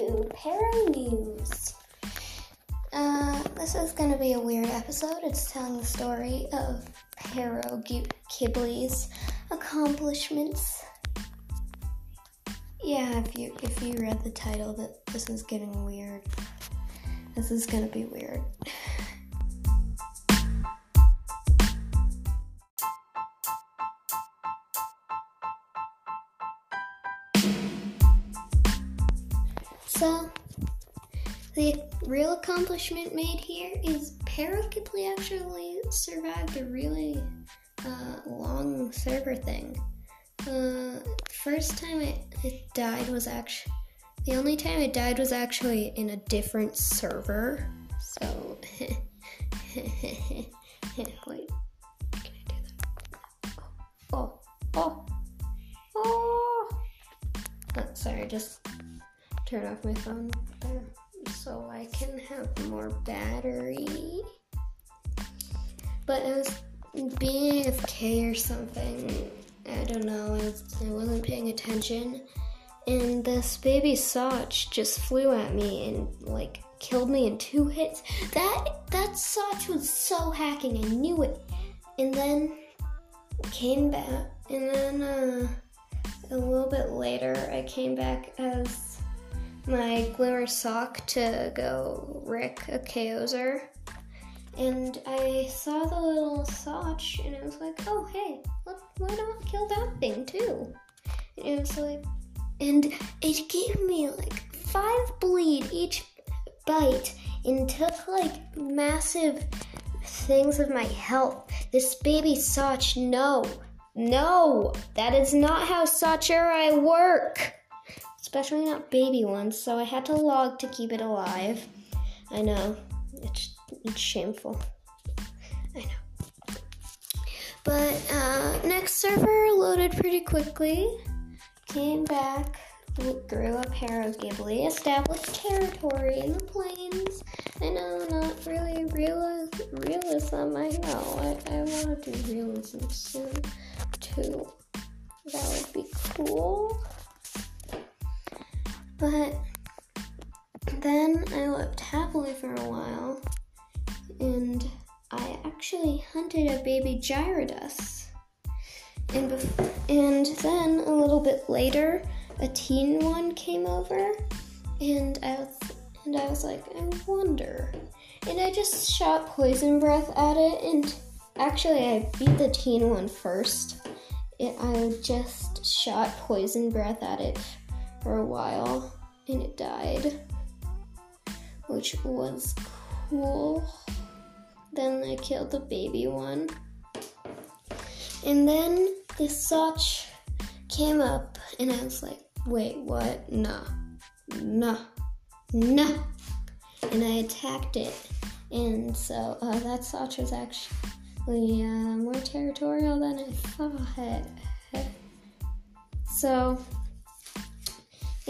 to Para News. Uh, this is going to be a weird episode. It's telling the story of Pero Kibli's accomplishments. Yeah, if you if you read the title, that this is getting weird. This is gonna be weird. So, the real accomplishment made here is Kibli actually survived a really uh, long server thing. Uh, first time it, it died was actually the only time it died was actually in a different server. So wait, can I do that? Oh, oh, oh! oh sorry, just turn off my phone so I can have more battery. But it was being AFK or something. I don't know. I, was, I wasn't paying attention, and this baby Soch just flew at me and like killed me in two hits. That that Soch was so hacking. I knew it. And then came back, and then uh, a little bit later, I came back as my Glimmer Sock to go Rick a Chaoser. And I saw the little Soch and I was like, oh hey, look, why not kill that thing too? And it was like, and it gave me like five bleed each bite and took like massive things of my health. This baby Soch, no, no, that is not how Sachirai work especially not baby ones, so I had to log to keep it alive. I know, it's, it's shameful. I know. But uh, next server loaded pretty quickly. Came back, grew up Pero Kibli, established territory in the plains. I know, not really real, realism, I know. I, I want to do realism soon, too. That would be cool. But then I lived happily for a while, and I actually hunted a baby Gyarados. And, bef- and then a little bit later, a teen one came over, and I was and I was like, I wonder. And I just shot poison breath at it, and actually, I beat the teen one first. It, I just shot poison breath at it for a while and it died, which was cool. Then I killed the baby one. And then this Soch came up, and I was like, wait, what? Nah, nah, nah. And I attacked it. And so uh, that Soch was actually uh, more territorial than I thought. So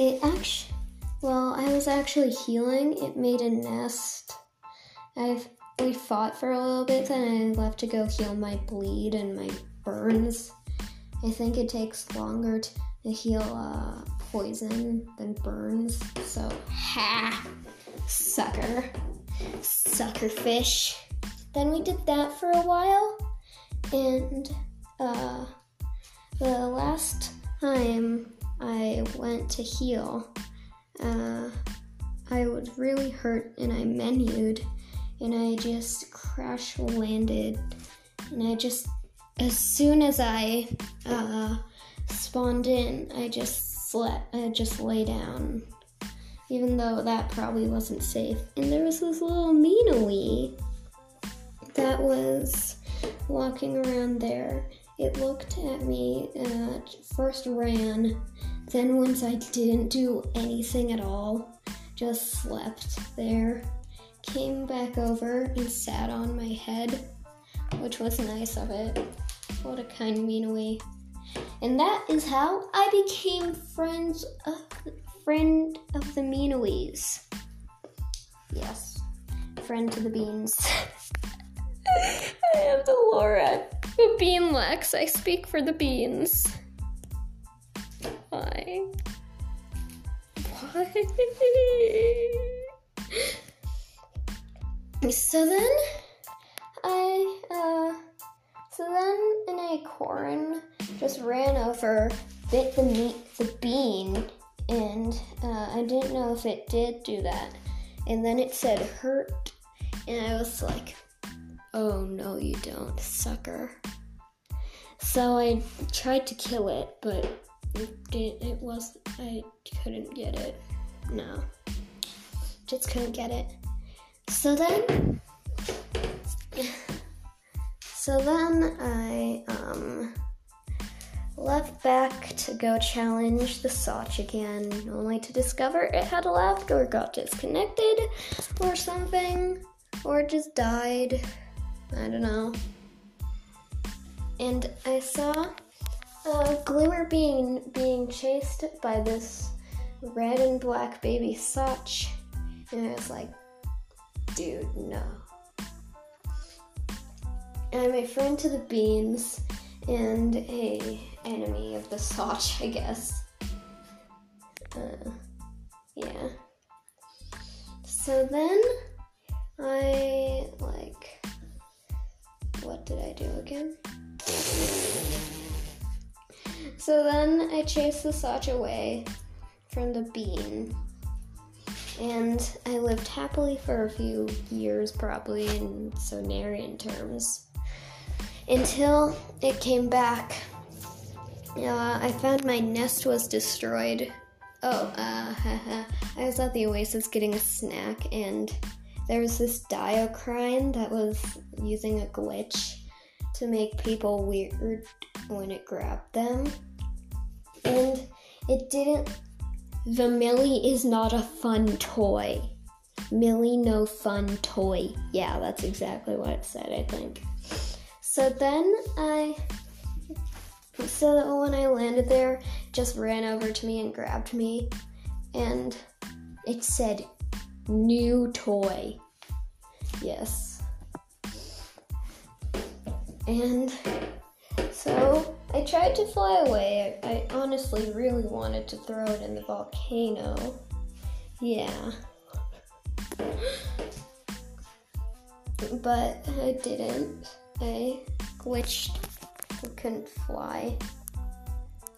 it actually, well, I was actually healing. It made a nest. I've we fought for a little bit, then I left to go heal my bleed and my burns. I think it takes longer to heal uh, poison than burns. So, ha! Sucker. Sucker fish. Then we did that for a while, and uh, the last time I went to heal, uh, I was really hurt and I menued and I just crash landed and I just as soon as I uh, spawned in, I just slept. I just lay down, even though that probably wasn't safe. And there was this little Minowee that was walking around there. It looked at me, uh, first ran, then, once I didn't do anything at all, just slept there, came back over and sat on my head, which was nice of it. What a kind Minowee. And that is how I became friends of, friend of the Minowees. Yes, friend to the beans. I am the Laura, Bean Lex. I speak for the beans. Why? Why? so then I uh so then an acorn just ran over, bit the meat the bean, and uh, I didn't know if it did do that. And then it said hurt, and I was like, oh no, you don't, sucker. So I tried to kill it, but it it was I couldn't get it. No. Just couldn't get it. So then so then I um left back to go challenge the Soch again, only to discover it had left or got disconnected or something, or just died. I don't know. And I saw a Glimmer Bean being chased by this red and black baby Soch, and I was like, dude, no. I'm a friend to the beans and a enemy of the Soch, I guess. Uh, yeah. So then I like what did I do again? So then I chased the Soch away from the bean. And I lived happily for a few years, probably in Sonarian terms, until it came back. Uh, I found my nest was destroyed. Oh, uh, I was at the Oasis getting a snack, and there was this Diacrine that was using a glitch to make people weird when it grabbed them. And it didn't. The Millie is not a fun toy. Millie, no fun toy. Yeah, that's exactly what it said, I think. So then I. So when I landed there, just ran over to me and grabbed me. And it said, new toy. Yes. And so I tried to fly away. I, I honestly really wanted to throw it in the volcano. Yeah. But I didn't. I glitched. I couldn't fly.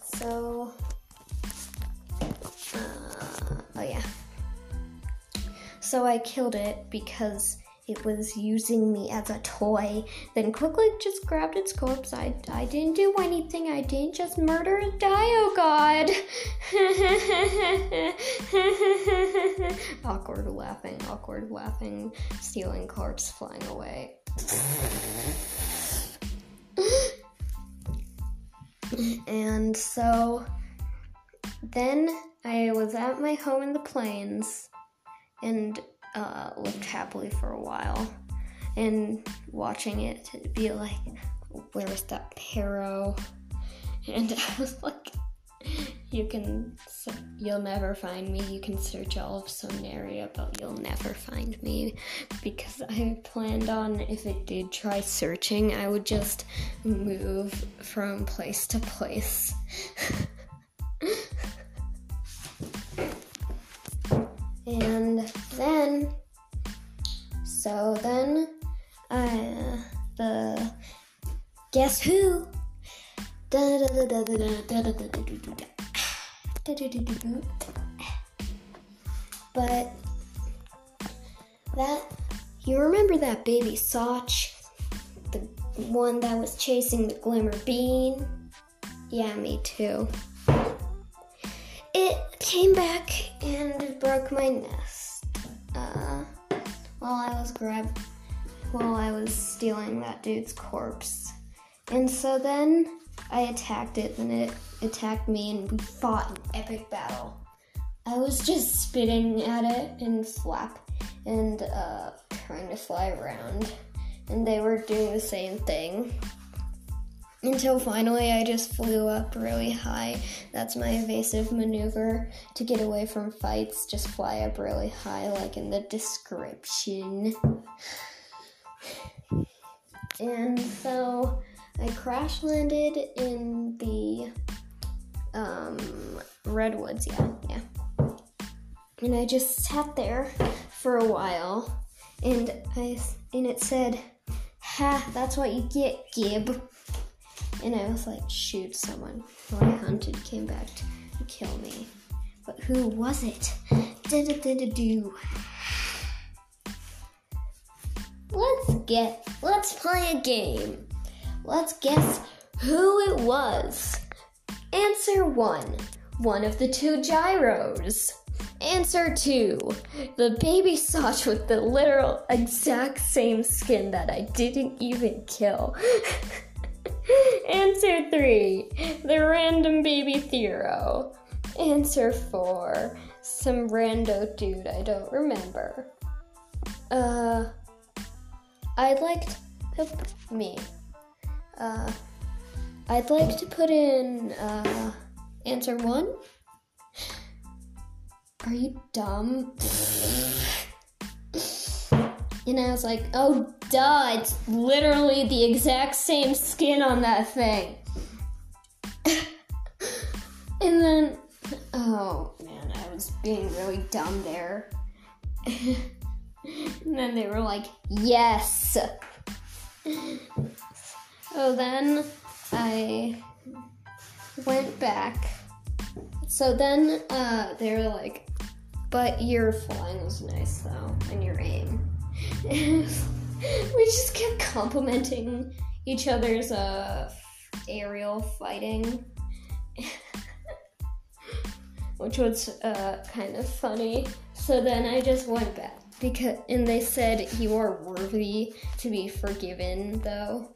So, uh, oh yeah. So I killed it because it was using me as a toy. Then quickly just grabbed its corpse. I, I didn't do anything. I didn't just murder a Dio oh god. awkward laughing, awkward laughing, stealing corpse, flying away. and so then I was at my home in the plains and uh, lived happily for a while and watching it be like, where's that Pero? And I was like, you can, you'll never find me. You can search all of Sonaria, but you'll never find me because I planned on if it did try searching, I would just move from place to place. and then, so then, uh, the guess who? But that you remember that baby Soch, the one that was chasing the glimmer bean? Yeah, me too. It came back and broke my nest uh, while I was grab while I was stealing that dude's corpse. And so then I attacked it, and it attacked me, and we fought an epic battle. I was just spitting at it and flap and uh, trying to fly around, and they were doing the same thing. Until finally, I just flew up really high. That's my evasive maneuver to get away from fights. Just fly up really high, like in the description. And so I crash landed in the um, redwoods. Yeah, yeah. and I just sat there for a while, and I and it said, "Ha, that's what you get, Gib." And I was like, "Shoot someone!" Who I hunted came back to kill me, but who was it? Do Let's get. Let's play a game. Let's guess who it was. Answer one. One of the two gyros. Answer two. The baby Soch with the literal exact same skin that I didn't even kill. Answer three. The random baby Thero. Answer four. Some rando dude I don't remember. Uh, I'd like to, me. Uh, I'd like to put in uh, answer one. Are you dumb? And I was like, oh, duh, it's literally the exact same skin on that thing. and then, oh man, I was being really dumb there. and then they were like, yes. So then I went back. So then uh, they were like, but your flying was nice though, and your aim. we just kept complimenting each other's uh, aerial fighting, which was uh, kind of funny. So then I just went back because, and they said you are worthy to be forgiven, though.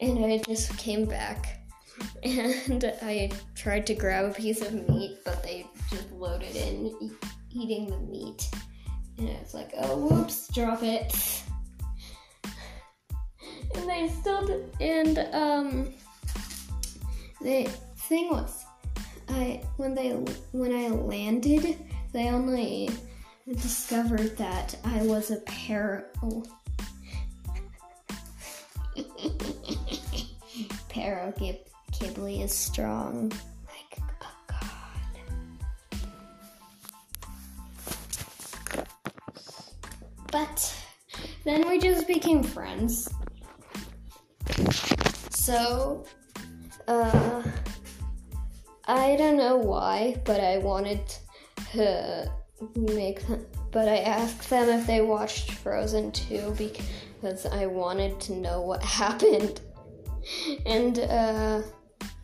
And I just came back and I tried to grab a piece of meat, but they just loaded in e- eating the meat. And I was like, oh, whoops, drop it. And they still, did, and um, the thing was, I when they when I landed, they only discovered that I was a pair. Oh. Pero Kibli is strong. But then we just became friends. So, uh, I don't know why, but I wanted to make them, but I asked them if they watched Frozen 2 because I wanted to know what happened. And uh,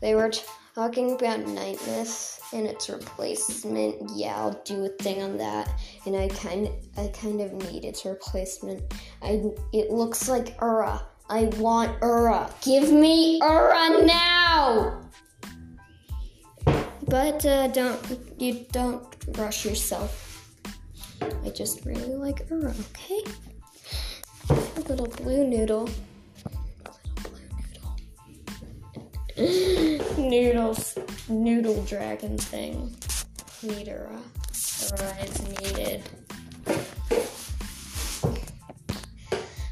they were talking about Nightmas and its replacement. Yeah, I'll do a thing on that. And I kind I kind of need its replacement. I it looks like Ura. I want Ura. Give me Ura now. But uh, don't you don't rush yourself. I just really like Ura, okay? A little blue noodle. Noodles, noodle dragon thing. Need Ura. Ura needed.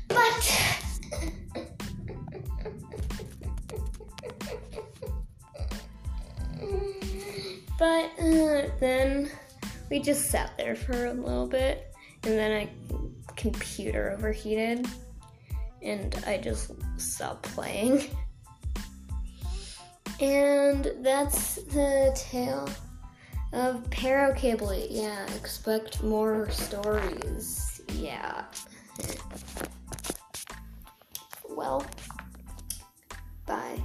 But but uh, then we just sat there for a little bit, and then a computer overheated, and I just stopped playing. And that's the tale of Paracable. Yeah, expect more stories. Yeah. Well, bye.